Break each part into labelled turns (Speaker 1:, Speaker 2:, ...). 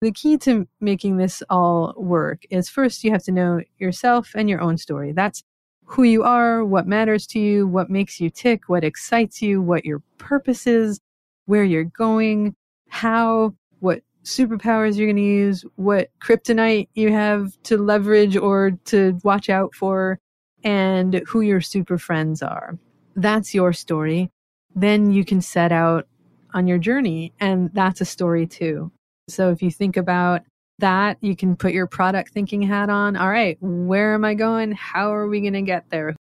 Speaker 1: The key to making this all work is first you have to know yourself and your own story. That's who you are, what matters to you, what makes you tick, what excites you, what your purpose is, where you're going, how, what superpowers you're going to use, what kryptonite you have to leverage or to watch out for, and who your super friends are. That's your story. Then you can set out on your journey, and that's a story too. So if you think about that, you can put your product thinking hat on. All right, where am I going? How are we going to get there?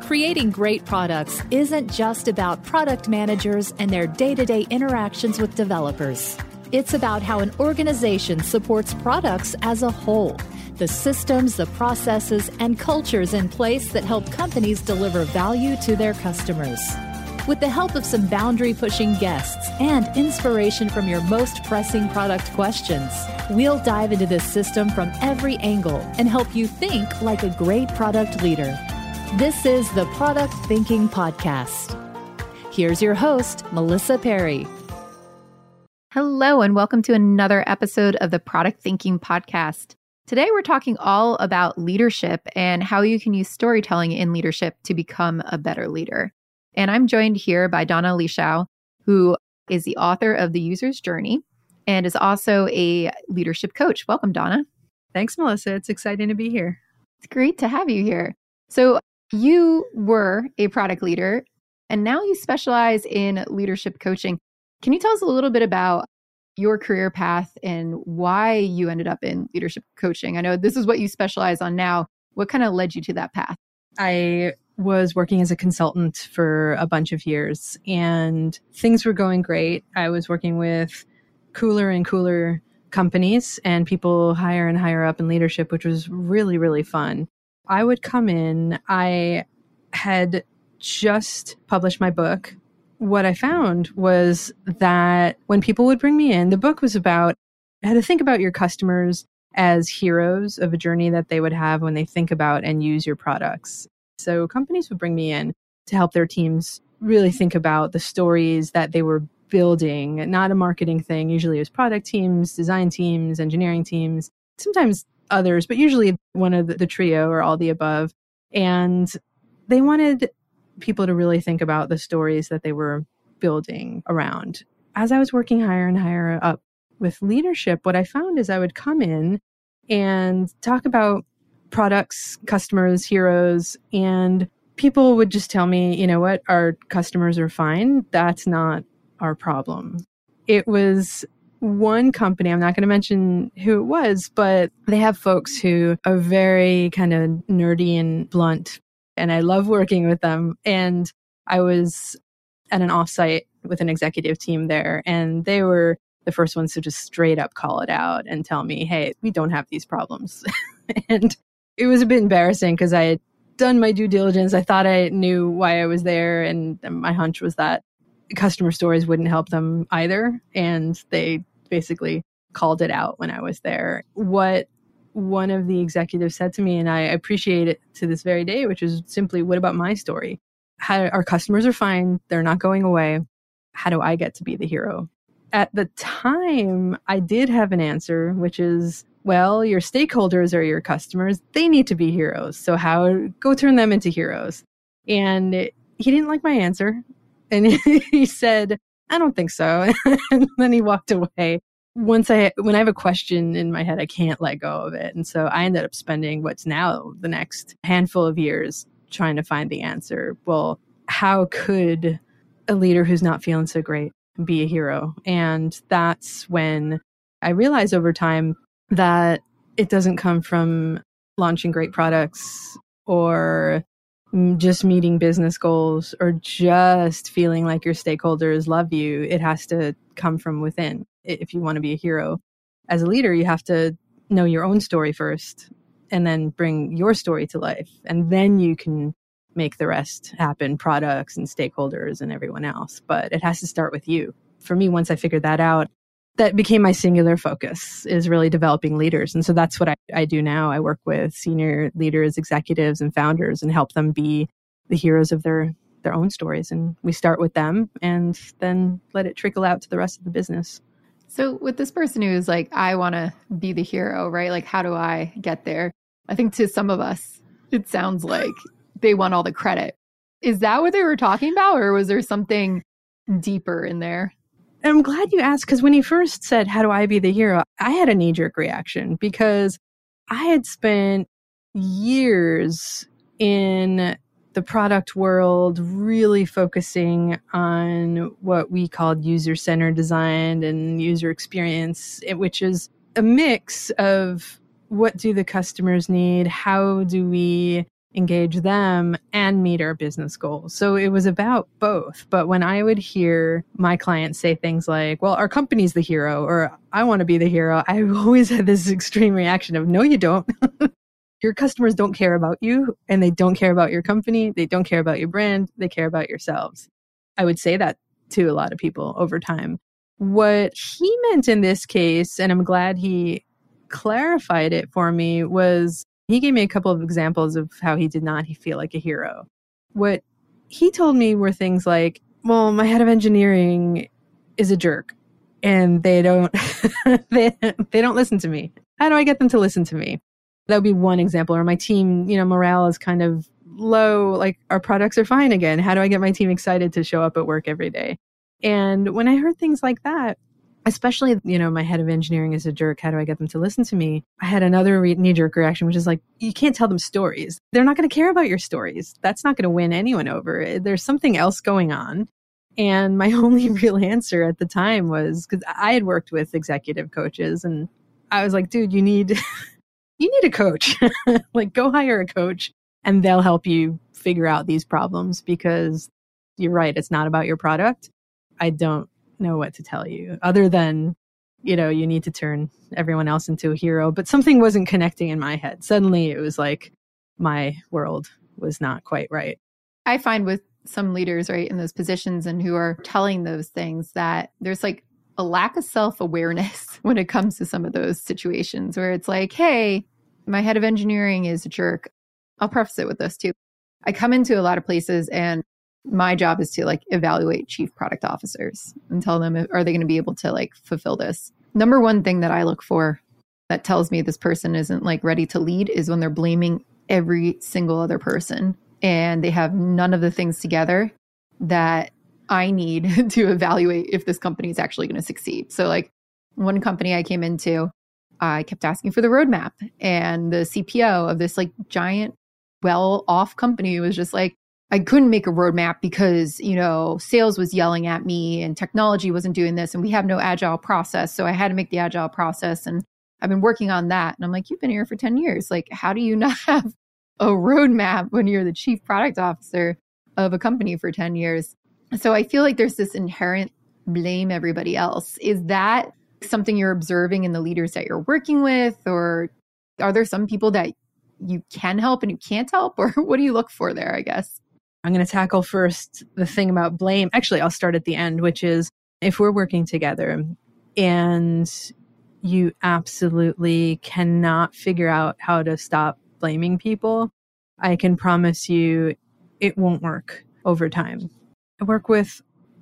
Speaker 2: Creating great products isn't just about product managers and their day to day interactions with developers. It's about how an organization supports products as a whole, the systems, the processes, and cultures in place that help companies deliver value to their customers. With the help of some boundary pushing guests and inspiration from your most pressing product questions, we'll dive into this system from every angle and help you think like a great product leader. This is the Product Thinking Podcast. Here's your host, Melissa Perri.
Speaker 3: Hello, and welcome to another episode of the Product Thinking Podcast. Today, we're talking all about leadership and how you can use storytelling in leadership to become a better leader. And I'm joined here by Donna Lichaw, who is the author of The User's Journey and is also a leadership coach. Welcome, Donna.
Speaker 1: Thanks, Melissa. It's exciting to be here.
Speaker 3: It's great to have you here. So, you were a product leader and now you specialize in leadership coaching. Can you tell us a little bit about your career path and why you ended up in leadership coaching? I know this is what you specialize on now. What kind of led you to that path?
Speaker 1: I was working as a consultant for a bunch of years and things were going great. I was working with cooler and cooler companies and people higher and higher up in leadership, which was really, really fun. I would come in, I had just published my book. What I found was that when people would bring me in, the book was about how to think about your customers as heroes of a journey that they would have when they think about and use your products. So companies would bring me in to help their teams really think about the stories that they were building, not a marketing thing. Usually it was product teams, design teams, engineering teams, sometimes others, but usually one of the, the trio or all the above. And they wanted people to really think about the stories that they were building around. As I was working higher and higher up with leadership, what I found is I would come in and talk about products, customers, heroes, and people would just tell me, you know what, our customers are fine. That's not our problem. It was one company, I'm not going to mention who it was, but they have folks who are very kind of nerdy and blunt. And I love working with them. And I was at an offsite with an executive team there, and they were the first ones to just straight up call it out and tell me, hey, we don't have these problems. and it was a bit embarrassing because I had done my due diligence. I thought I knew why I was there, and my hunch was that customer stories wouldn't help them either. And they basically called it out when I was there. What one of the executives said to me, and I appreciate it to this very day, which is simply, What about my story? How, our customers are fine, they're not going away. How do I get to be the hero? At the time, I did have an answer, which is well, your stakeholders are your customers. They need to be heroes. So how go turn them into heroes? And he didn't like my answer. And he said, I don't think so. and then he walked away. Once I, when I have a question in my head, I can't let go of it. And so I ended up spending what's now the next handful of years trying to find the answer. Well, how could a leader who's not feeling so great be a hero? And that's when I realized over time that it doesn't come from launching great products or just meeting business goals or just feeling like your stakeholders love you. It has to come from within. If you want to be a hero as a leader, you have to know your own story first and then bring your story to life. And then you can make the rest happen products and stakeholders and everyone else. But it has to start with you. For me, once I figured that out, that became my singular focus is really developing leaders and so that's what I, I, do now i work with senior leaders executives and founders and help them be the heroes of their their own stories and we start with them and then let it trickle out to the rest of the business
Speaker 3: So, with this person who is like, I want to be the hero, right? Like, how do I get there? I think to some of us, it sounds like they want all the credit. Is that what they were talking about, or was there something deeper in there?
Speaker 1: I'm glad you asked because when he first said, How do I be the hero? I had a knee jerk reaction because I had spent years in the product world really focusing on what we called user centered design and user experience, eh, which is a mix of what do the customers need, how do we engage them and meet our business goals. So it was about both. But when I would hear my clients say things like, well, our company's the hero, or I want to be the hero, I always had this extreme reaction of, no, you don't. your customers don't care about you and they don't care about your company. They don't care about your brand. They care about yourselves. I would say that to a lot of people over time. What he meant in this case, and I'm glad he clarified it for me, was he gave me a couple of examples of how he did not feel like a hero. What he told me were things like, well, my head of engineering is a jerk and they don't they, they don't listen to me. How do I get them to listen to me? That would be one example. Or my team, you know, morale is kind of low. Like our products are fine again. How do I get my team excited to show up at work every day? And when I heard things like that, especially, you know, my head of engineering is a jerk. How do I get them to listen to me? I had another re- knee jerk reaction, which is like, you can't tell them stories. They're not going to care about your stories. That's not going to win anyone over. Eh, there's something else going on. And my only real answer at the time was because I had worked with executive coaches and I was like, dude, you need you need a coach. like go hire a coach and they'll help you figure out these problems because you're right, it's not about your product. I don't know what to tell you other than, you know, you need to turn everyone else into a hero. But something wasn't connecting in my head. Suddenly it was like my world was not quite right.
Speaker 3: I find with some leaders, right, in those positions and who are telling those things that there's like a lack of self awareness when it comes to some of those situations where it's like, hey, my head of engineering is a jerk. I'll preface it with this too. I come into a lot of places and my job is to like evaluate chief product officers and tell them are they going to be able to like fulfill this. Number one thing that I look for that tells me this person isn't like ready to lead is when they're blaming every single other person and they have none of the things together that I need to evaluate if this company is actually going to succeed. So like one company I came into, I kept asking for the roadmap. And the CPO of this like giant, well off company was just like, I couldn't make a roadmap because, you know, sales was yelling at me and technology wasn't doing this and we have no agile process. So I had to make the agile process. And I've been working on that. And I'm like, you've been here for 10 years. Like, how do you not have a roadmap when you're the chief product officer of a company for 10 years? So I feel like there's this inherent blame everybody else. Is that something you're observing in the leaders that you're working with? Or are there some people that you can help and you can't help? Or what do you look for there, I guess?
Speaker 1: I'm going to tackle first the thing about blame. Actually, I'll start at the end, which is if we're working together and you absolutely cannot figure out how to stop blaming people, I can promise you it won't work over time. I work with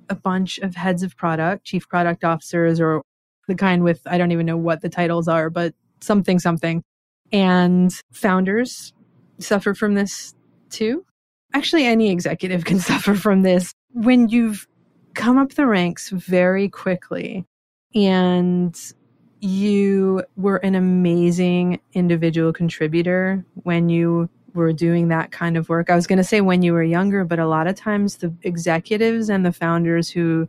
Speaker 1: a bunch of heads of product, chief product officers, or the kind with, I don't even know what the titles are, but something, something. And founders suffer from this too. Actually, any executive can suffer from this. When you've come up the ranks very quickly and you were an amazing individual contributor when you were doing that kind of work. I was going to say when you were younger, but a lot of times the executives and the founders who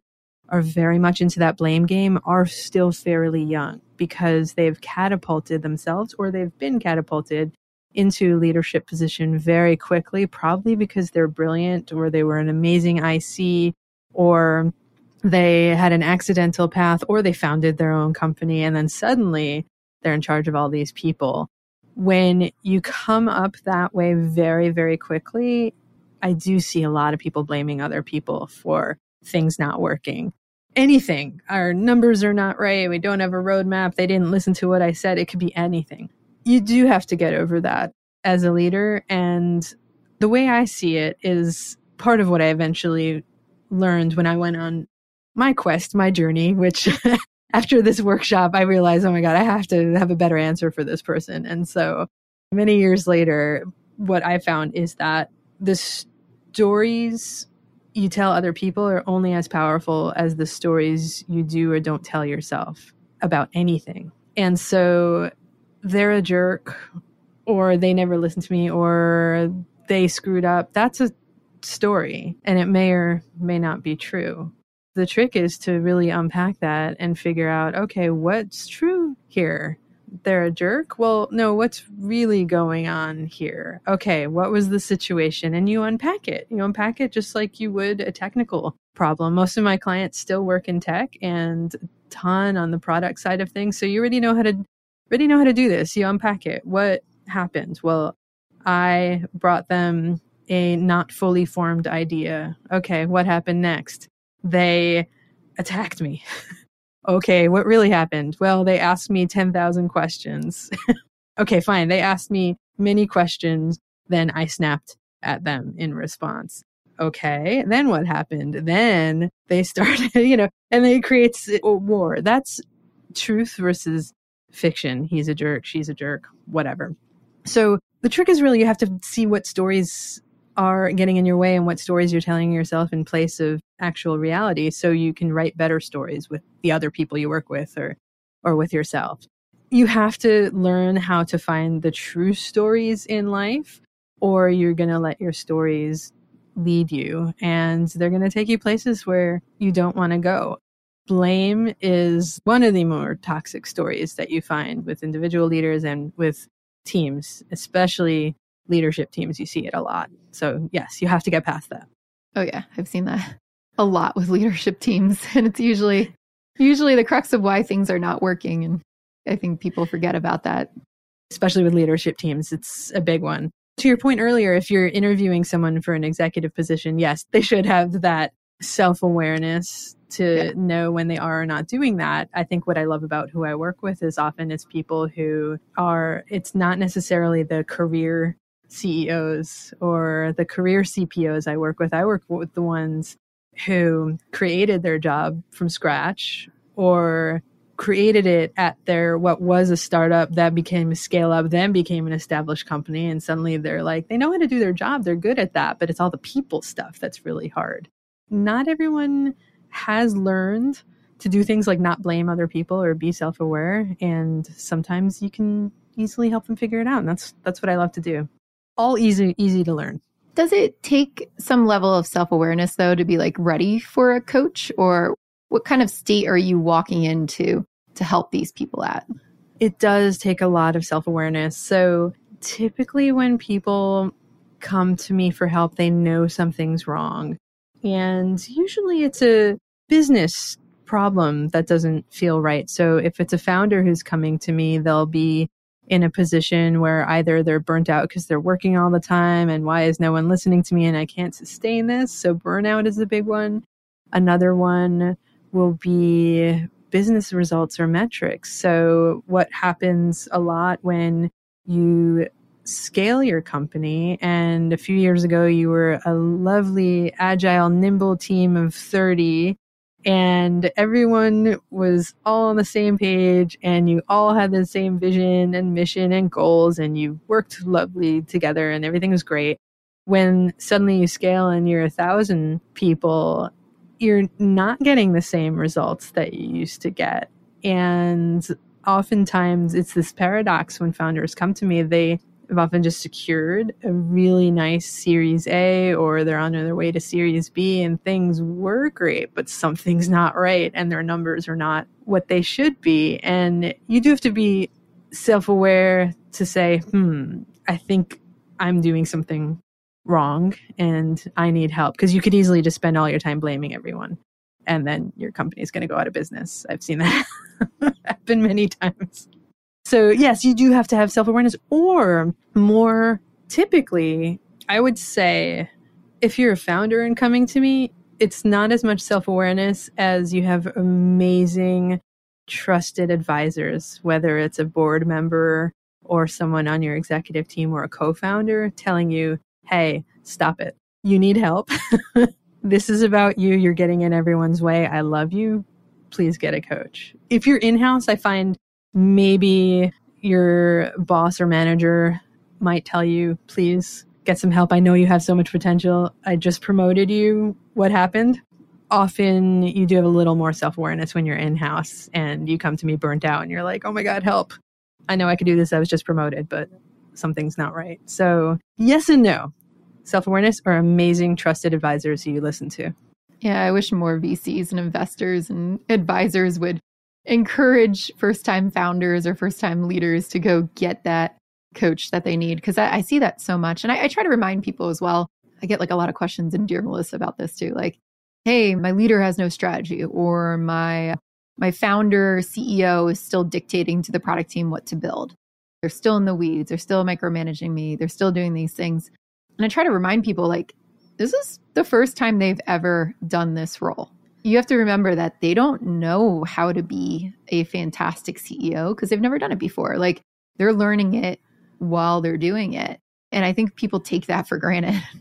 Speaker 1: are very much into that blame game are still fairly young because they've catapulted themselves or they've been catapulted into leadership position very quickly, probably because they're brilliant or they were an amazing IC or they had an accidental path or they founded their own company and then suddenly they're in charge of all these people when you come up that way very, very quickly, I do see a lot of people blaming other people for things not working. Anything. Our numbers are not right. We don't have a roadmap. They didn't listen to what I said. It could be anything. You do have to get over that as a leader. And the way I see it is part of what I eventually learned when I went on my quest, my journey, which after this workshop, I realized, oh my God, I have to have a better answer for this person. And so many years later, what I found is that the stories you tell other people are only as powerful as the stories you do or don't tell yourself about anything. And so they're a jerk, or they never listened to me, or they screwed up. That's a story, and it may or may not be true. The trick is to really unpack that and figure out okay, what's true here? They're a jerk? Well, no, what's really going on here? Okay, what was the situation? And you unpack it. You unpack it just like you would a technical problem. Most of my clients still work in tech and ton on the product side of things. So you already know how to already know how to do this. You unpack it. What happened? Well, I brought them a not fully formed idea. Okay, what happened next? They attacked me. okay, what really happened? Well, they asked me 10,000 questions. okay, fine. They asked me many questions. Then I snapped at them in response. Okay, then what happened? Then they started, you know, and it creates war. That's truth versus fiction. He's a jerk, she's a jerk, whatever. So the trick is really you have to see what stories are getting in your way and what stories you're telling yourself in place of actual reality so you can write better stories with the other people you work with or or with yourself. You have to learn how to find the true stories in life or you're going to let your stories lead you and they're going to take you places where you don't want to go. Blame is one of the more toxic stories that you find with individual leaders and with teams, especially leadership teams. You see it a lot. So, yes, you have to get past that.
Speaker 3: Oh, yeah. I've seen that a lot with leadership teams. And it's usually, usually the crux of why things are not working. And I think people forget about that.
Speaker 1: Especially with leadership teams, it's a big one. To your point earlier, if you're interviewing someone for an executive position, yes, they should have that self awareness to yeah. know when they are or not doing that. I think what I love about who I work with is often it's people who are, it's not necessarily the career CEOs or the career CPOs I work with. I work with the ones who created their job from scratch or created it at their what was a startup that became a scale up then became an established company and suddenly they're like they know how to do their job they're good at that but it's all the people stuff that's really hard not everyone has learned to do things like not blame other people or be self-aware and sometimes you can easily help them figure it out and that's that's what I love to do. All easy easy to learn.
Speaker 3: Does it take some level of self-awareness though to be like ready for a coach or what kind of state are you walking into to help these people at?
Speaker 1: It does take a lot of self-awareness. So typically when people come to me for help, they know something's wrong. And usually it's a business problem that doesn't feel right. So if it's a founder who's coming to me, they'll be in a position where either they're burnt out because they're working all the time and why is no one listening to me and I can't sustain this. So burnout is a big one. Another one will be business results or metrics. So what happens a lot when you scale your company. And a few years ago, you were a lovely, agile, nimble team of 30 and everyone was all on the same page and you all had the same vision and mission and goals and you worked lovely together and everything was great when suddenly you scale and you're a thousand people you're not getting the same results that you used to get and oftentimes it's this paradox when founders come to me they have often just secured a really nice Series A or they're on their way to Series B and things were great, but something's not right and their numbers are not what they should be. And you do have to be self aware to say, hmm, I think I'm doing something wrong and I need help. Because you could easily just spend all your time blaming everyone and then your company is going to go out of business. I've seen that happen many times. So, yes, you do have to have self awareness, or more typically, I would say if you're a founder and coming to me, it's not as much self awareness as you have amazing, trusted advisors, whether it's a board member or someone on your executive team or a co founder telling you, hey, stop it. You need help. this is about you. You're getting in everyone's way. I love you. please get a coach. If you're in house, I find maybe your boss or manager might tell you, please get some help. I know you have so much potential. I just promoted you. What happened? Often you do have a little more self awareness when you're in house and you come to me burnt out and you're like, oh my God, help. I know I could do this. I was just promoted, but something's not right. So, yes and no. Self awareness are amazing, trusted advisors who you listen to.
Speaker 3: Yeah, I wish more VCs and investors and advisors would encourage first time founders or first time leaders to go get that coach that they need because I, I, see that so much. And I, I try to remind people as well. I get like a lot of questions in Dear Melissa about this too. Like, hey, my leader has no strategy, or my my founder CEO is still dictating to the product team what to build. They're still in the weeds. They're still micromanaging me. They're still doing these things. And I try to remind people like, this is the first time they've ever done this role. You have to remember that they don't know how to be a fantastic CEO because they've never done it before. Like they're learning it while they're doing it. And I think people take that for granted.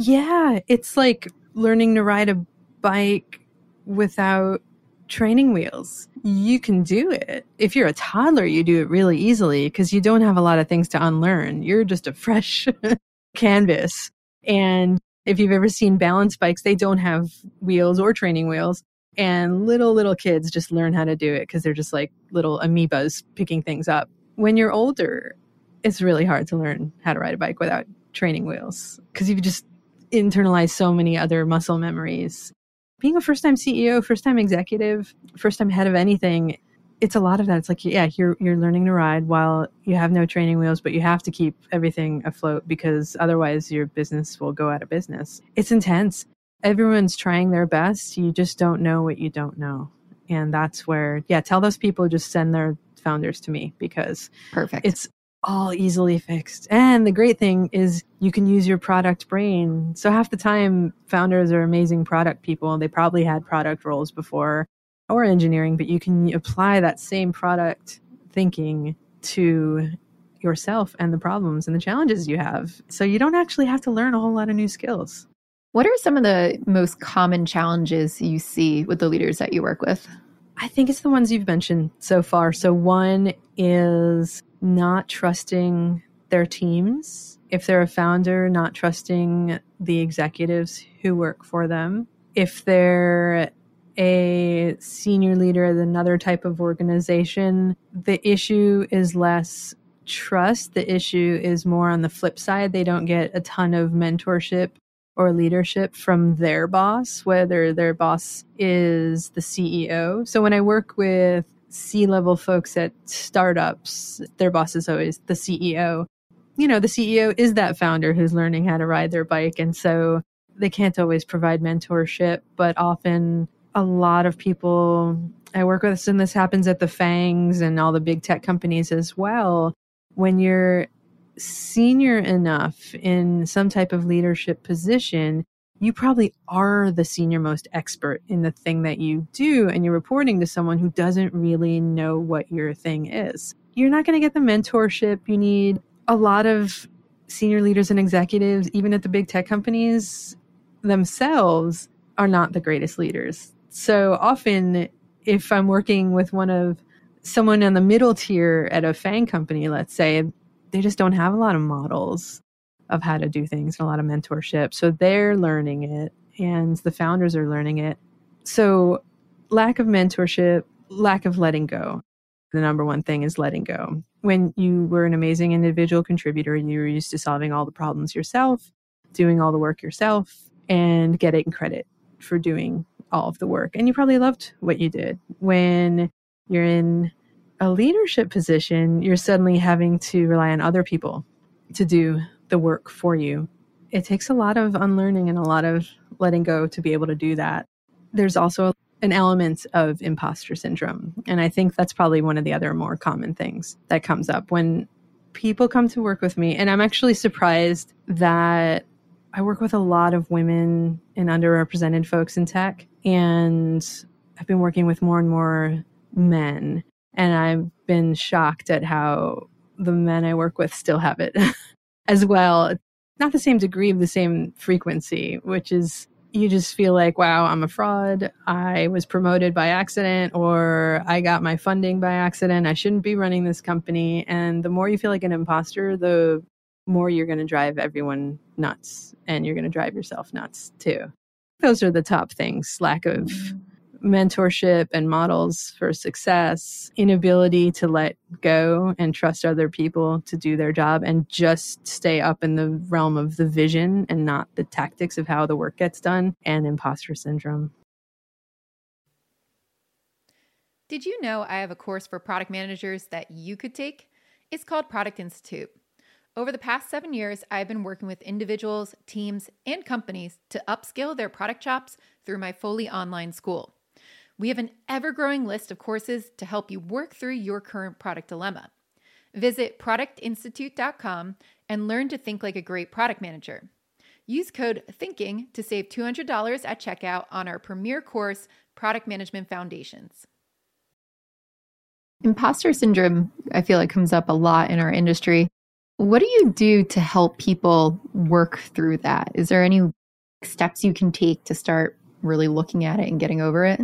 Speaker 1: Yeah, it's like learning to ride a bike without training wheels. You can do it. If you're a toddler, you do it really easily because you don't have a lot of things to unlearn. You're just a fresh canvas. And if you've ever seen balance bikes, they don't have wheels or training wheels. And little, little kids just learn how to do it because they're just like little amoebas picking things up. When you're older, it's really hard to learn how to ride a bike without training wheels because you've just internalized so many other muscle memories being a first time CEO, first time executive, first time head of anything, it's a lot of that. It's like, yeah, you're you're learning to ride while you have no training wheels, but you have to keep everything afloat because otherwise your business will go out of business. It's intense. Everyone's trying their best. You just don't know what you don't know. And that's where, yeah, tell those people just send their founders to me because
Speaker 3: perfect.
Speaker 1: It's all easily fixed. And the great thing is you can use your product brain. So half the time founders are amazing product people. They probably had product roles before or engineering, but you can apply that same product thinking to yourself and the problems and the challenges you have. So you don't actually have to learn a whole lot of new skills.
Speaker 3: What are some of the most common challenges you see with the leaders that you work with?
Speaker 1: I think it's the ones you've mentioned so far. So one is not trusting their teams. If they're a founder, not trusting the executives who work for them. If they're a senior leader at another type of organization, the issue is less trust. The issue is more on the flip side. They don't get a ton of mentorship or leadership from their boss, whether their boss is the CEO. So when I work with C level folks at startups, their boss is always the CEO. You know, the CEO is that founder who's learning how to ride their bike. And so they can't always provide mentorship, but often a lot of people I work with, and this happens at the FANGs and all the big tech companies as well. When you're senior enough in some type of leadership position, you probably are the senior most expert in the thing that you do, and you're reporting to someone who doesn't really know what your thing is. You're not going to get the mentorship you need. A lot of senior leaders and executives, even at the big tech companies themselves, are not the greatest leaders. So often, if I'm working with one of someone on the middle tier at a FANG company, let's say, they just don't have a lot of models of how to do things and a lot of mentorship. So they're learning it and the founders are learning it. So lack of mentorship, lack of letting go. The number one thing is letting go. When you were an amazing individual contributor, and you were used to solving all the problems yourself, doing all the work yourself, and getting credit for doing all of the work. And you probably loved what you did. When you're in a leadership position, you're suddenly having to rely on other people to do the work for you. It takes a lot of unlearning and a lot of letting go to be able to do that. There's also an element of imposter syndrome. And I think that's probably one of the other more common things that comes up when people come to work with me. And I'm actually surprised that I work with a lot of women and underrepresented folks in tech. And I've been working with more and more men. And I've been shocked at how the men I work with still have it as well. Not the same degree of the same frequency, which is you just feel like, wow, I'm a fraud. I was promoted by accident, or I got my funding by accident. I shouldn't be running this company. And the more you feel like an imposter, the more you're going to drive everyone nuts and you're going to drive yourself nuts too. Those are the top things lack of mm-hmm mentorship and models for success, inability to let go and trust other people to do their job and just stay up in the realm of the vision and not the tactics of how the work gets done, and imposter syndrome.
Speaker 3: Did you know I have a course for product managers that you could take? It's called Product Institute. Over the past seven years, I've been working with individuals, teams, and companies to upskill their product chops through my fully online school. We have an ever growing list of courses to help you work through your current product dilemma. Visit productinstitute.com and learn to think like a great product manager. Use code THINKING to save $200 at checkout on our premier course, Product Management Foundations. Imposter syndrome, I feel like, comes up a lot in our industry. What do you do to help people work through that? Is there any steps you can take to start really looking at it and getting over it?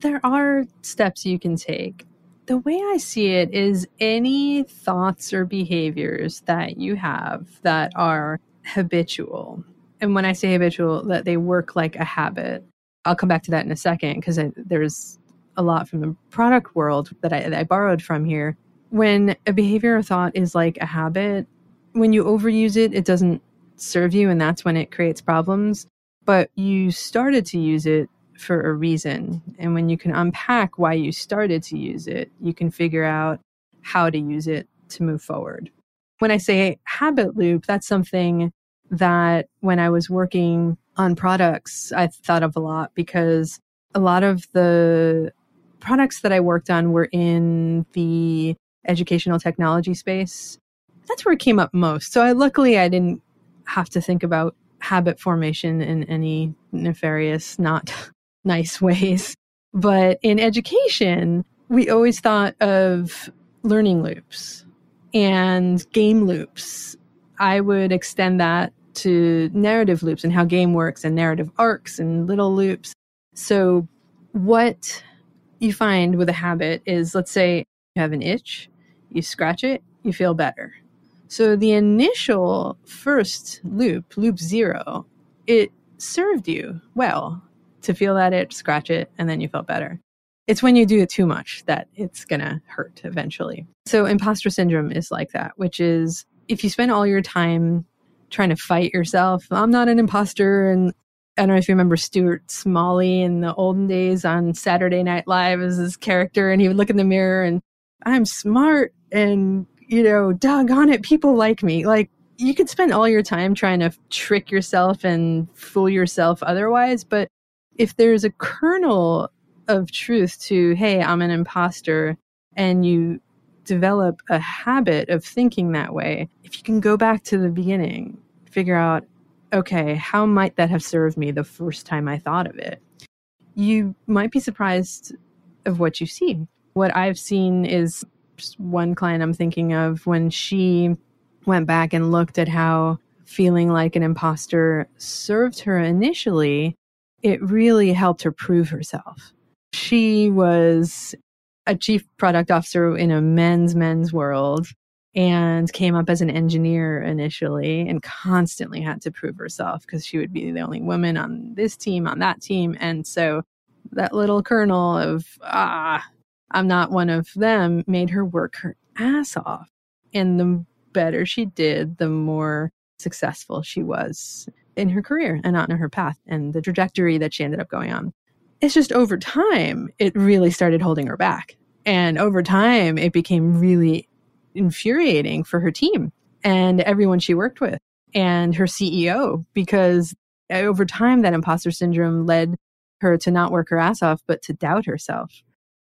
Speaker 1: there are steps you can take. The way I see it is any thoughts or behaviors that you have that are habitual. And when I say habitual, that they work like a habit. I'll come back to that in a second because there's a lot from the product world that I, that I borrowed from here. When a behavior or thought is like a habit, when you overuse it, it doesn't serve you, and that's when it creates problems. But you started to use it for a reason. And when you can unpack why you started to use it, you can figure out how to use it to move forward. When I say habit loop, that's something that when I was working on products, I thought of a lot because a lot of the products that I worked on were in the educational technology space. That's where it came up most. So I luckily I didn't have to think about habit formation in any nefarious, not nice ways. But in education, we always thought of learning loops and game loops. I would extend that to narrative loops and how game works and narrative arcs and little loops. So, what you find with a habit is let's say you have an itch, you scratch it, you feel better. So, the initial first loop, loop zero, it served you well to feel that itch, scratch it, and then you felt better. It's when you do it too much that it's going to hurt eventually. So, imposter syndrome is like that, which is if you spend all your time trying to fight yourself, I'm not an imposter. And I don't know if you remember Stuart Smalley in the olden days on Saturday Night Live as his character, and he would look in the mirror and I'm smart and, you know, doggone it, people like me. Like, you could spend all your time trying to trick yourself and fool yourself otherwise, but if there's a kernel of truth to, hey, I'm an imposter, and you develop a habit of thinking that way, if you can go back to the beginning, figure out, okay, how might that have served me the first time I thought of it? You might be surprised of what you see. What I've seen is one client I'm thinking of when she went back and looked at how feeling like an imposter served her initially it really helped her prove herself. She was a chief product officer in a men's men's world and came up as an engineer initially and constantly had to prove herself because she would be the only woman on this team on that team and so that little kernel of ah i'm not one of them made her work her ass off and the better she did the more successful she was in her career and on her path and the trajectory that she ended up going on. It's just over time, it really started holding her back. And over time, it became really infuriating for her team and everyone she worked with and her CEO because eh, over time, that imposter syndrome led her to not work her ass off, but to doubt herself.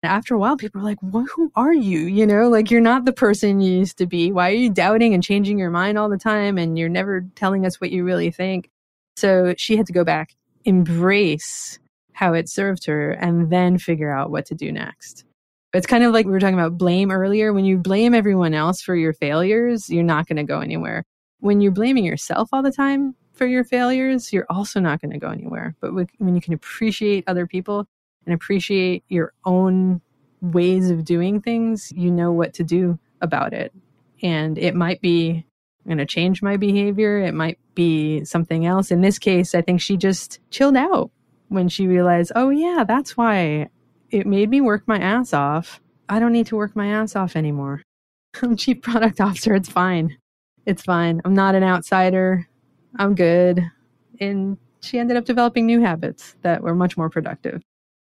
Speaker 1: After a while, people are like, well, who are you? You know, like you're not the person you used to be. Why are you doubting and changing your mind all the time? And you're never telling us what you really think. So she had to go back, embrace how it served her, and then figure out what to do next. It's kind of like we were talking about blame earlier. When you blame everyone else for your failures, you're not going to go anywhere. When you're blaming yourself all the time for your failures, you're also not going to go anywhere. But when you can appreciate other people and appreciate your own ways of doing things, you know what to do about it. And it might be I'm going to change my behavior. It might be something else. In this case, I think she just chilled out when she realized, oh, yeah, that's why it made me work my ass off. I don't need to work my ass off anymore. I'm chief product officer. It's fine. It's fine. I'm not an outsider. I'm good. And she ended up developing new habits that were much more productive.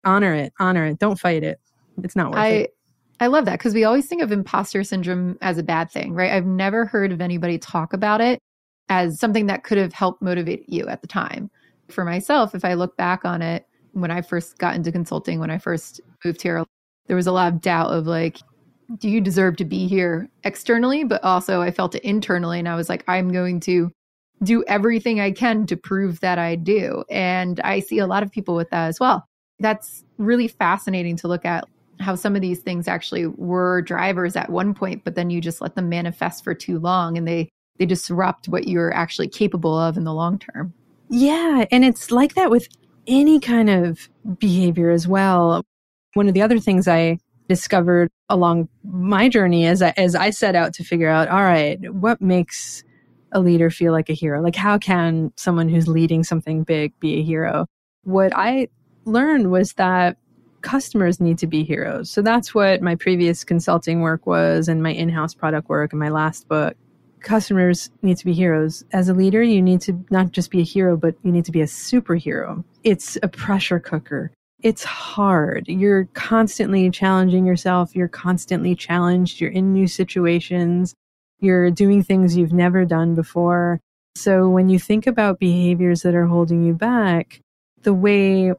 Speaker 1: Honor it. Honor it. Don't fight it. It's not worth
Speaker 3: I,
Speaker 1: it.
Speaker 3: I love that because we always think of imposter syndrome as a bad thing, right? I've never heard of anybody talk about it as something that could have helped motivate you at the time. For myself, if I look back on it, when I first got into consulting, when I first moved here, there was a lot of doubt of like, do you deserve to be here externally? But also, I felt it internally. And I was like, I'm going to do everything I can to prove that I do. And I see a lot of people with that as well. That's really fascinating to look at how some of these things actually were drivers at one point, but then you just let them manifest for too long and they they disrupt what you're actually capable of in the long term.
Speaker 1: Yeah, and it's like that with any kind of behavior as well. One of the other things I discovered along my journey as I, as I set out to figure out, all right, what makes a leader feel like a hero? Like, how can someone who's leading something big be a hero? What I learned was that customers need to be heroes. So that's what my previous consulting work was and my in house product work and my last book. Customers need to be heroes. As a leader, you need to not just be a hero, but you need to be a superhero. It's a pressure cooker. It's hard. You're constantly challenging yourself. You're constantly challenged. You're in new situations. You're doing things you've never done before. So when you think about behaviors that are holding you back, the way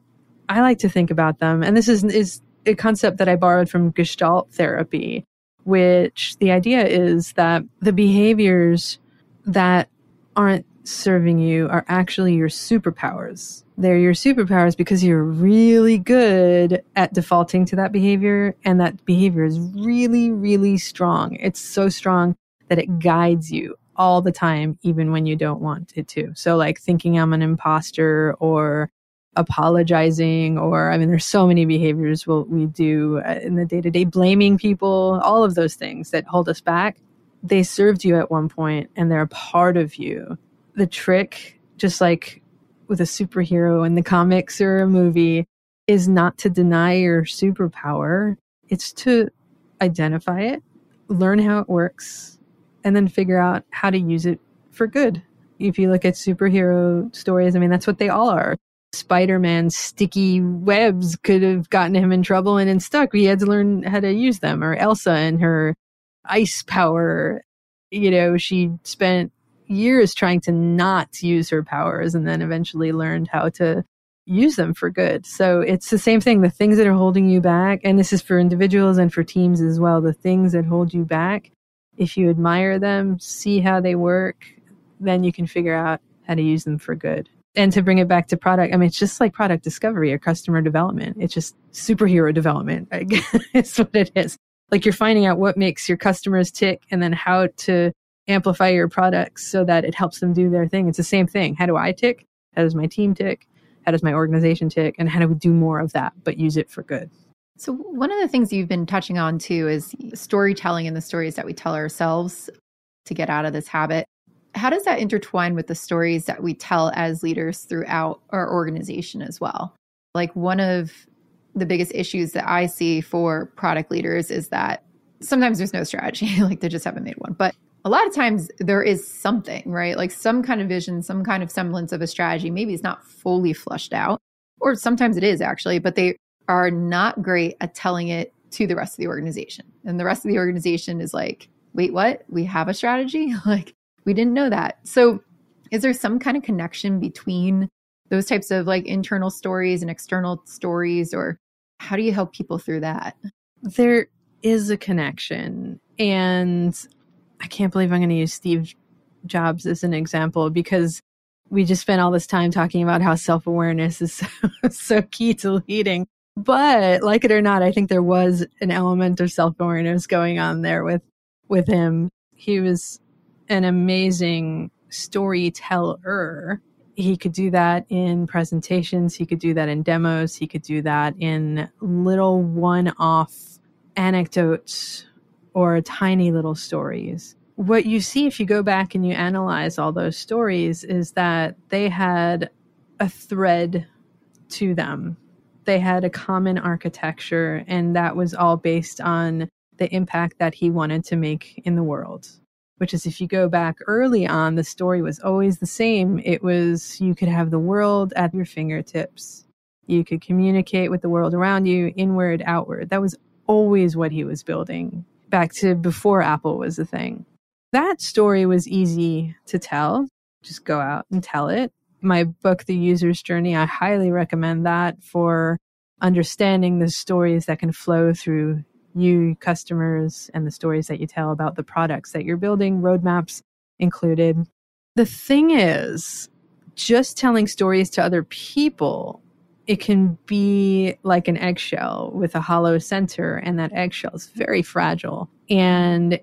Speaker 1: I like to think about them, and this is, is a concept that I borrowed from Gestalt therapy, which the idea is that the behaviors that aren't serving you are actually your superpowers. They're your superpowers because you're really good at defaulting to that behavior, and that behavior is really, really strong. It's so strong that it guides you all the time, even when you don't want it to. So, like thinking I'm an imposter or apologizing, or I mean, there's so many behaviors we'll, we do uh, in the day to day, blaming people, all of those things that hold us back. They served you at one point and they're a part of you. The trick, just like with a superhero in the comics or a movie, is not to deny your superpower, it's to identify it, learn how it works, and then figure out how to use it for good. If you look at superhero stories, I mean, that's what they all are. Spider Man's sticky webs could have gotten him in trouble and in stuck. He had to learn how to use them. Or Elsa and her ice power. You know, she spent years trying to not use her powers and then eventually learned how to use them for good. So it's the same thing. The things that are holding you back, and this is for individuals and for teams as well, the things that hold you back if you admire them, see how they work, then you can figure out how to use them for good. And to bring it back to product, I mean, it's just like product discovery or customer development. It's just superhero development, I guess what it is. Like you're finding out what makes your customers tick and then how to amplify your products so that it helps them do their thing. It's the same thing. How do I tick? How does my team tick? How does my organization tick? And how do we do more of that, but use it for good?
Speaker 3: So, one of the things you've been touching on too is storytelling and the stories that we tell ourselves to get out of this habit. How does that intertwine with the stories that we tell as leaders throughout our organization as well? Like, one of the biggest issues that I see for product leaders is that sometimes there's no strategy, like they just haven't made one. But a lot of times there is something, right? Like some kind of vision, some kind of semblance of a strategy. Maybe it's not fully flushed out, or sometimes it is actually, but they are not great at telling it to the rest of the organization. And the rest of the organization is like, wait, what? We have a strategy? like, we didn't know that. So, is there some kind of connection between those types of like internal stories and external stories, or how do you help people through that?
Speaker 1: There is a connection. And I can't believe I'm going to use Steve Jobs as an example because we just spent all this time talking about how self awareness is so, so key to leading. But like it or not, I think there was an element of self awareness going on there with with him. He was an amazing storyteller. He could do that in presentations, he could do that in demos, he could do that in little one off anecdotes or tiny little stories. What you see if you go back and you analyze all those stories is that they had a thread to them. They had a common architecture, and that was all based on the impact that he wanted to make in the world. Which is, if you go back early on, the story was always the same. It was you could have the world at your fingertips, you could communicate with the world around you, inward, outward. That was always what he was building back to before Apple was a thing. That story was easy to tell. Just go out and tell it. My book, The User's Journey, I highly recommend that for understanding the stories that can flow through you, customers, and the stories that you tell about the products that you're building, roadmaps included. The thing is, just telling stories to other people it can be like an eggshell with a hollow center, and that eggshell is very fragile. And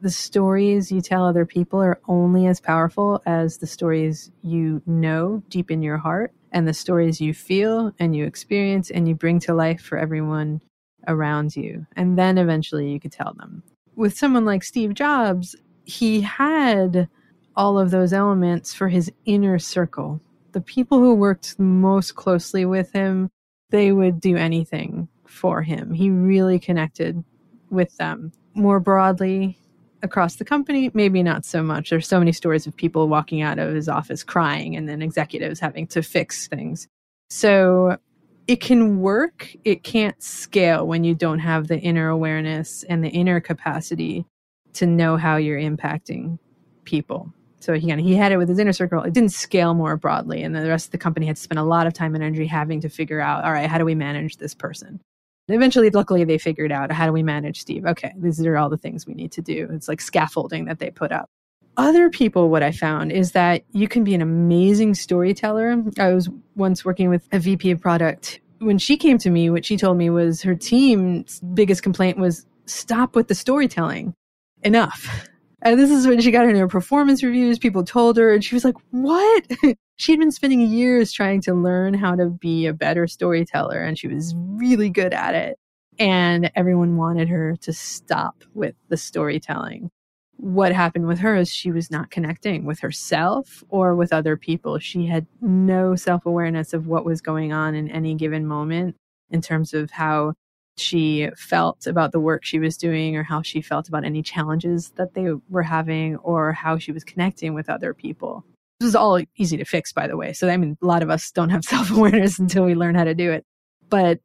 Speaker 1: the stories you tell other people are only as powerful as the stories you know deep in your heart and the stories you feel and you experience and you bring to life for everyone around you. And then eventually you could tell them. With someone like Steve Jobs, he had all of those elements for his inner circle the people who worked most closely with him, they would do anything for him. He really connected with them. More broadly, across the company, maybe not so much. There's so many stories of people walking out of his office crying and then executives having to fix things. So it can work, it can't scale when you don't have the inner awareness and the inner capacity to know how you're impacting people. So again, he had it with his inner circle. It didn't scale more broadly, and the rest of the company had to spend a lot of time and energy having to figure out, all right, how do we manage this person? Eventually, luckily, they figured out how do we manage Steve. Okay, these are all the things we need to do. It's like scaffolding that they put up. Other people, what I found is that you can be an amazing storyteller. I was once working with a VP of product. When she came to me, what she told me was her team's biggest complaint was stop with the storytelling. Enough and this is when she got in her performance reviews. People told her, and she was like, What? She'd been spending years trying to learn how to be a better storyteller, and she was really good at it. And everyone wanted her to stop with the storytelling. What happened with her is she was not connecting with herself or with other people. She had no self awareness of what was going on in any given moment in terms of how she felt about the work she was doing or how she felt about any challenges that they were having or how she was connecting with other people. This is all easy to fix, by the way. So, I mean, a lot of us don't have self awareness until we learn how to do it. But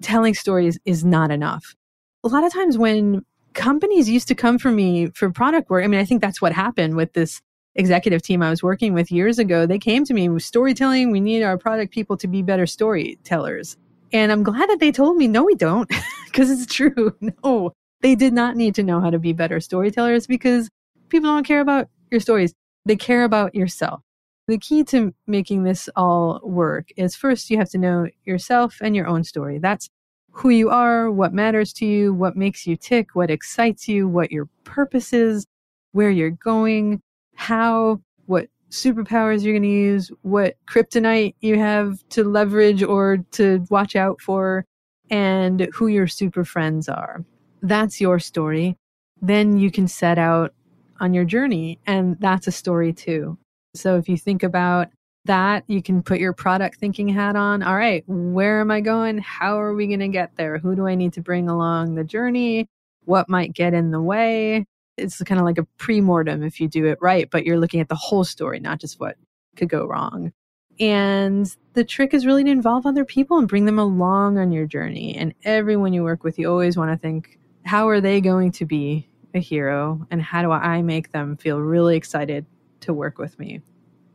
Speaker 1: telling stories is not enough. A lot of times when companies used to come for me for product work, I mean, I think that's what happened with this executive team I was working with years ago. They came to me with storytelling. We need our product people to be better storytellers. And I'm glad that they told me, no, we don't, because it's true. No, they did not need to know how to be better storytellers because people don't care about your stories. They care about yourself. The key to making this all work is first you have to know yourself and your own story. That's who you are, what matters to you, what makes you tick, what excites you, what your purpose is, where you're going, how, what superpowers you're going to use, what kryptonite you have to leverage or to watch out for, and who your super friends are. That's your story. Then you can set out on your journey, and that's a story too. So if you think about that, you can put your product thinking hat on. All right, where am I going? How are we going to get there? Who do I need to bring along the journey? What might get in the way? it's kind of like a pre-mortem if you do it right, but you're looking at the whole story, not just what could go wrong. And the trick is really to involve other people and bring them along on your journey. And everyone you work with, you always want to think, how are they going to be a hero? And how do I make them feel really excited to work with me?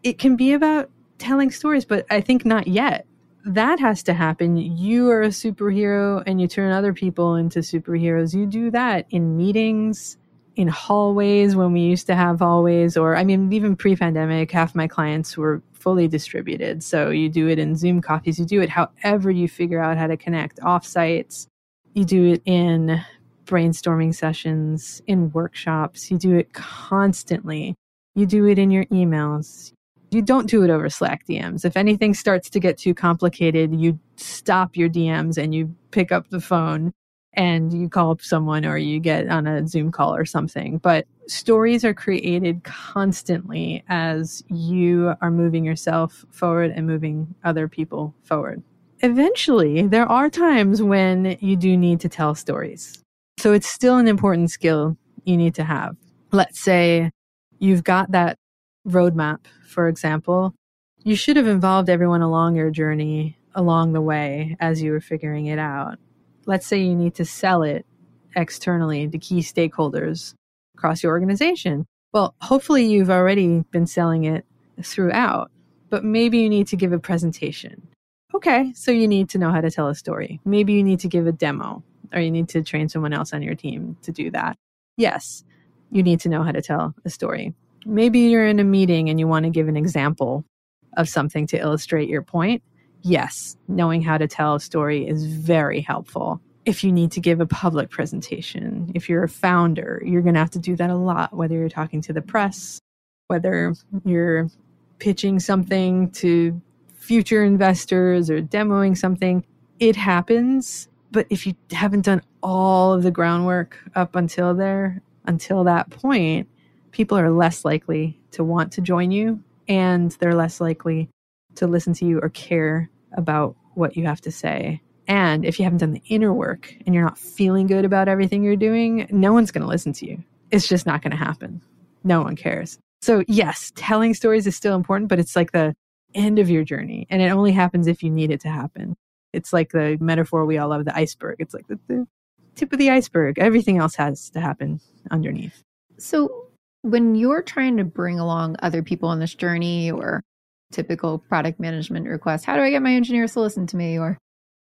Speaker 1: It can be about telling stories, but I think not yet. That has to happen. You are a superhero and you turn other people into superheroes. You do that in meetings, in hallways when we used to have hallways, or I mean, even pre pandemic, half my clients were fully distributed. So you do it in Zoom coffees, you do it however you figure out how to connect off sites, you do it in brainstorming sessions, in workshops, you do it constantly. You do it in your emails. You don't do it over Slack DMs. If anything starts to get too complicated, you stop your DMs and you pick up the phone and you call up someone or you get on a Zoom call or something. But stories are created constantly as you are moving yourself forward and moving other people forward. Eventually, there are times when you do need to tell stories. So it's still an important skill you need to have. Let's say you've got that roadmap, for example. You should have involved everyone along your journey along the way as you were figuring it out let's say you need to sell it externally to key stakeholders across your organization. Well, hopefully you've already been selling it throughout, but maybe you need to give a presentation. Okay, so you need to know how to tell a story. Maybe you need to give a demo or you need to train someone else on your team to do that. Yes, you need to know how to tell a story. Maybe you're in a meeting and you want to give an example of something to illustrate your point yes, knowing how to tell a story is very helpful. If you need to give a public presentation, if you're a founder, you're going to have to do that a lot, whether you're talking to the press, whether you're pitching something to future investors or demoing something. It happens. But if you haven't done all of the groundwork up until there, until that point, people are less likely to want to join you and they're less likely to listen to you or care about what you have to say. And if you haven't done the inner work and you're not feeling good about everything you're doing, no one's going to listen to you. It's just not going to happen. No one cares. So, yes, telling stories is still important, but it's like the end of your journey. And it only happens if you need it to happen. It's like the metaphor we all love the iceberg. It's like the, the tip of the iceberg. Everything else has to happen underneath.
Speaker 3: So, when you're trying to bring along other people on this journey or typical product management request. How do I get my engineers to listen to me? Or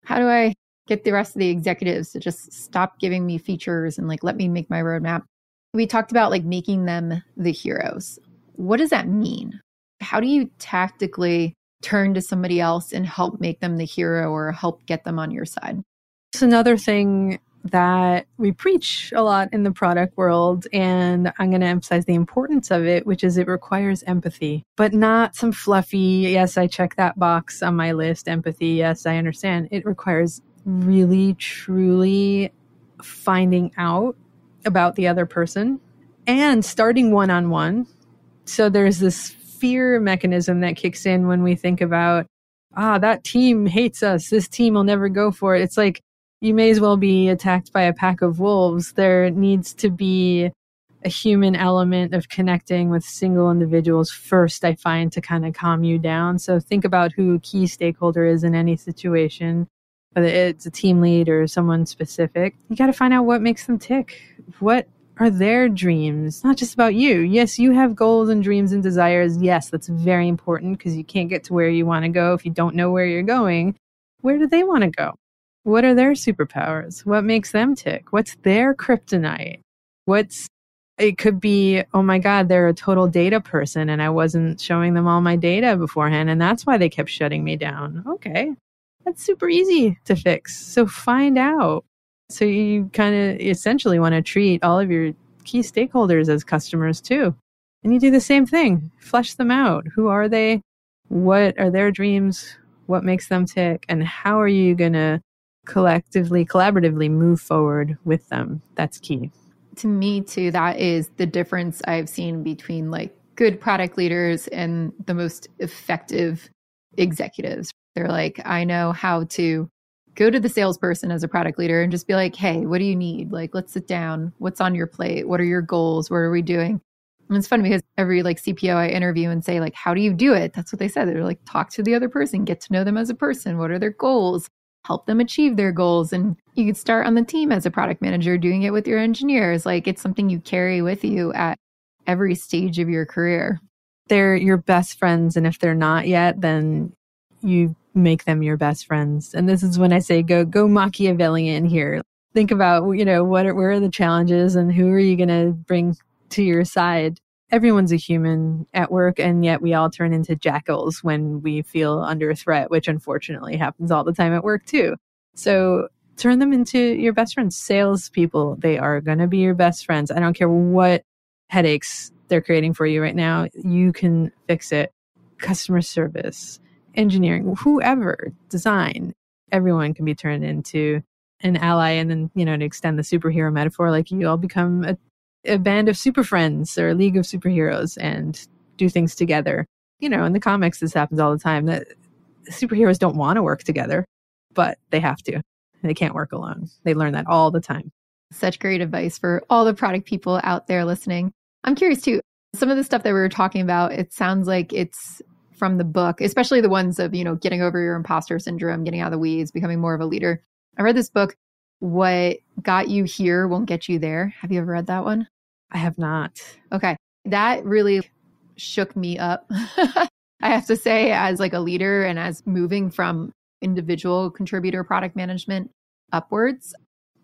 Speaker 3: how do I get the rest of the executives to just stop giving me features and like let me make my roadmap? We talked about like making them the heroes. What does that mean? How do you tactically turn to somebody else and help make them the hero or help get them on your side?
Speaker 1: It's another thing that we preach a lot in the product world. And I'm going to emphasize the importance of it, which is it requires empathy, but not some fluffy, yes, I check that box on my list, empathy. Yes, I understand. It requires really, truly finding out about the other person and starting one on one. So there's this fear mechanism that kicks in when we think about, ah, that team hates us. This team will never go for it. It's like, you may as well be attacked by a pack of wolves. There needs to be a human element of connecting with single individuals first, I find, to kind of calm you down. So think about who a key stakeholder is in any situation, whether it's a team lead or someone specific. You got to find out what makes them tick. What are their dreams? Not just about you. Yes, you have goals and dreams and desires. Yes, that's very important because you can't get to where you want to go if you don't know where you're going. Where do they want to go? What are their superpowers? What makes them tick? What's their kryptonite? What's it could be, oh my God, they're a total data person and I wasn't showing them all my data beforehand. And that's why they kept shutting me down. Okay. That's super easy to fix. So find out. So you kind of essentially want to treat all of your key stakeholders as customers too. And you do the same thing, flesh them out. Who are they? What are their dreams? What makes them tick? And how are you going to collectively, collaboratively move forward with them. That's key.
Speaker 3: To me, too, that is the difference I've seen between like good product leaders and the most effective executives. They're like, I know how to go to the salesperson as a product leader and just be like, hey, what do you need? Like, let's sit down. What's on your plate? What are your goals? What are we doing? And it's funny because every like CPO I interview and say, like, how do you do it? That's what they said. They're like, talk to the other person, get to know them as a person. What are their goals? Help them achieve their goals. And you could start on the team as a product manager, doing it with your engineers. Like it's something you carry with you at every stage of your career.
Speaker 1: They're your best friends. And if they're not yet, then you make them your best friends. And this is when I say go, go Machiavellian here. Think about, you know, what are, where are the challenges and who are you going to bring to your side everyone's a human at work, and yet we all turn into jackals when we feel under threat, which unfortunately happens all the time at work too. So turn them into your best friends. Salespeople, they are going to be your best friends. I don't care what headaches they're creating for you right now, you can fix it. Customer service, engineering, whoever, design, everyone can be turned into an ally. And then, you know, to extend the superhero metaphor, like you all become a, a band of super friends or a league of superheroes and do things together. You know, in the comics, this happens all the time that superheroes don't want to work together, but they have to. They can't work alone. They learn that all the time.
Speaker 3: Such great advice for all the product people out there listening. I'm curious too, some of the stuff that we were talking about, it sounds like it's from the book, especially the ones of, you know, getting over your imposter syndrome, getting out of the weeds, becoming more of a leader. I read this book, What Got You Here Won't Get You There. Have you ever read that one?
Speaker 1: I have not.
Speaker 3: Okay. That really shook me up. I have to say, as like a leader and as moving from individual contributor product management upwards.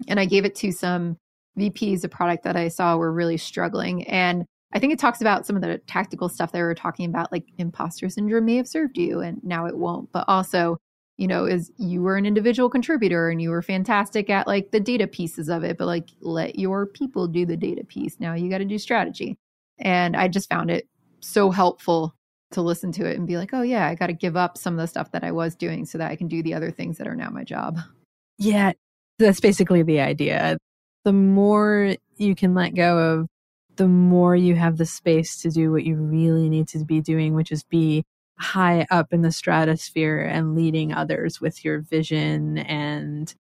Speaker 3: And I gave it to some VPs of product that I saw were really struggling. And I think it talks about some of the tactical stuff they were talking about, like imposter syndrome may have served you and now it won't. But also, you know, is you were an individual contributor and you were fantastic at like the data pieces of it, but like let your people do the data piece. Now you got to do strategy. And I just found it so helpful to listen to it and be like, oh, yeah, I got to give up some of the stuff that I was doing so that I can do the other things that are now my job.
Speaker 1: Yeah, that's basically the idea. The more you can let go of, the more you have the space to do what you really need to be doing, which is be high up in the stratosphere and leading others with your vision and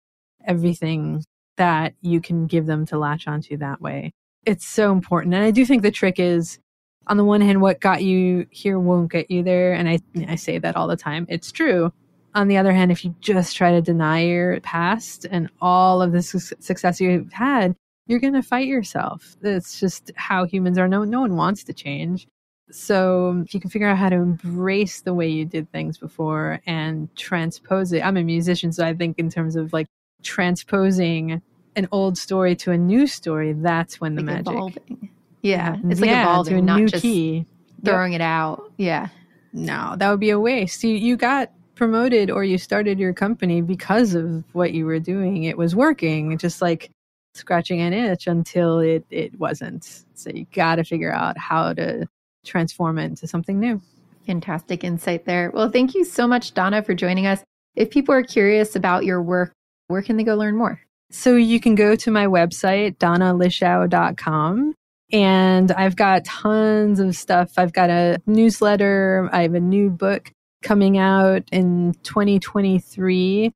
Speaker 1: everything that you can give them to latch onto that way. It's so important. And I do think the trick is on the one hand, what got you here won't get you there. And I, I say that all the time. It's true. On the other hand, if you just try to deny your past and all of the su- success you've had, you're going to fight yourself. It's just how humans are. No, no one wants to change. So if you can figure out how to embrace the way you did things before and transpose it. I'm a musician, so I think in terms of like transposing an old story to a new story, that's when the
Speaker 3: like
Speaker 1: magic.
Speaker 3: Evolving. Yeah, it's like yeah, evolving, to a not new just key. throwing yep. it out. Yeah.
Speaker 1: No, that would be a waste. You you got promoted or you started your company because of what you were doing. It was working, just like scratching an itch until it it wasn't. So you got to figure out how to transform it into something new.
Speaker 3: Fantastic insight there. Well, thank you so much, Donna, for joining us. If people are curious about your work, where can they go learn more?
Speaker 1: So you can go to my website, donnalichaw.com. And I've got tons of stuff. I've got a newsletter. I have a new book coming out in 2023.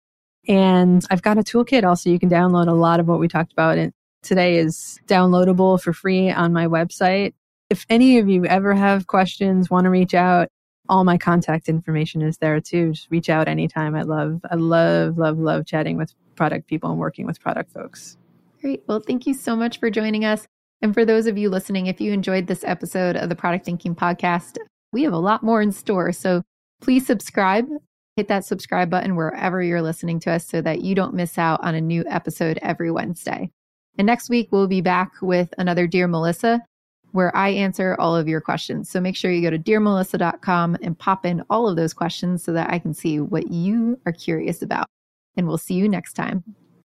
Speaker 1: And I've got a toolkit also. You can download a lot of what we talked about. And today is downloadable for free on my website. If any of you ever have questions, want to reach out, all my contact information is there too. Just reach out anytime. I love, I love, love, love chatting with product people and working with product folks.
Speaker 3: Great. Well, thank you so much for joining us. And for those of you listening, if you enjoyed this episode of the Product Thinking Podcast, we have a lot more in store. So please subscribe, hit that subscribe button wherever you're listening to us so that you don't miss out on a new episode every Wednesday. And next week, we'll be back with another Dear Melissa, where I answer all of your questions. So make sure you go to dearmelissa.com and pop in all of those questions so that I can see what you are curious about. And we'll see you next time.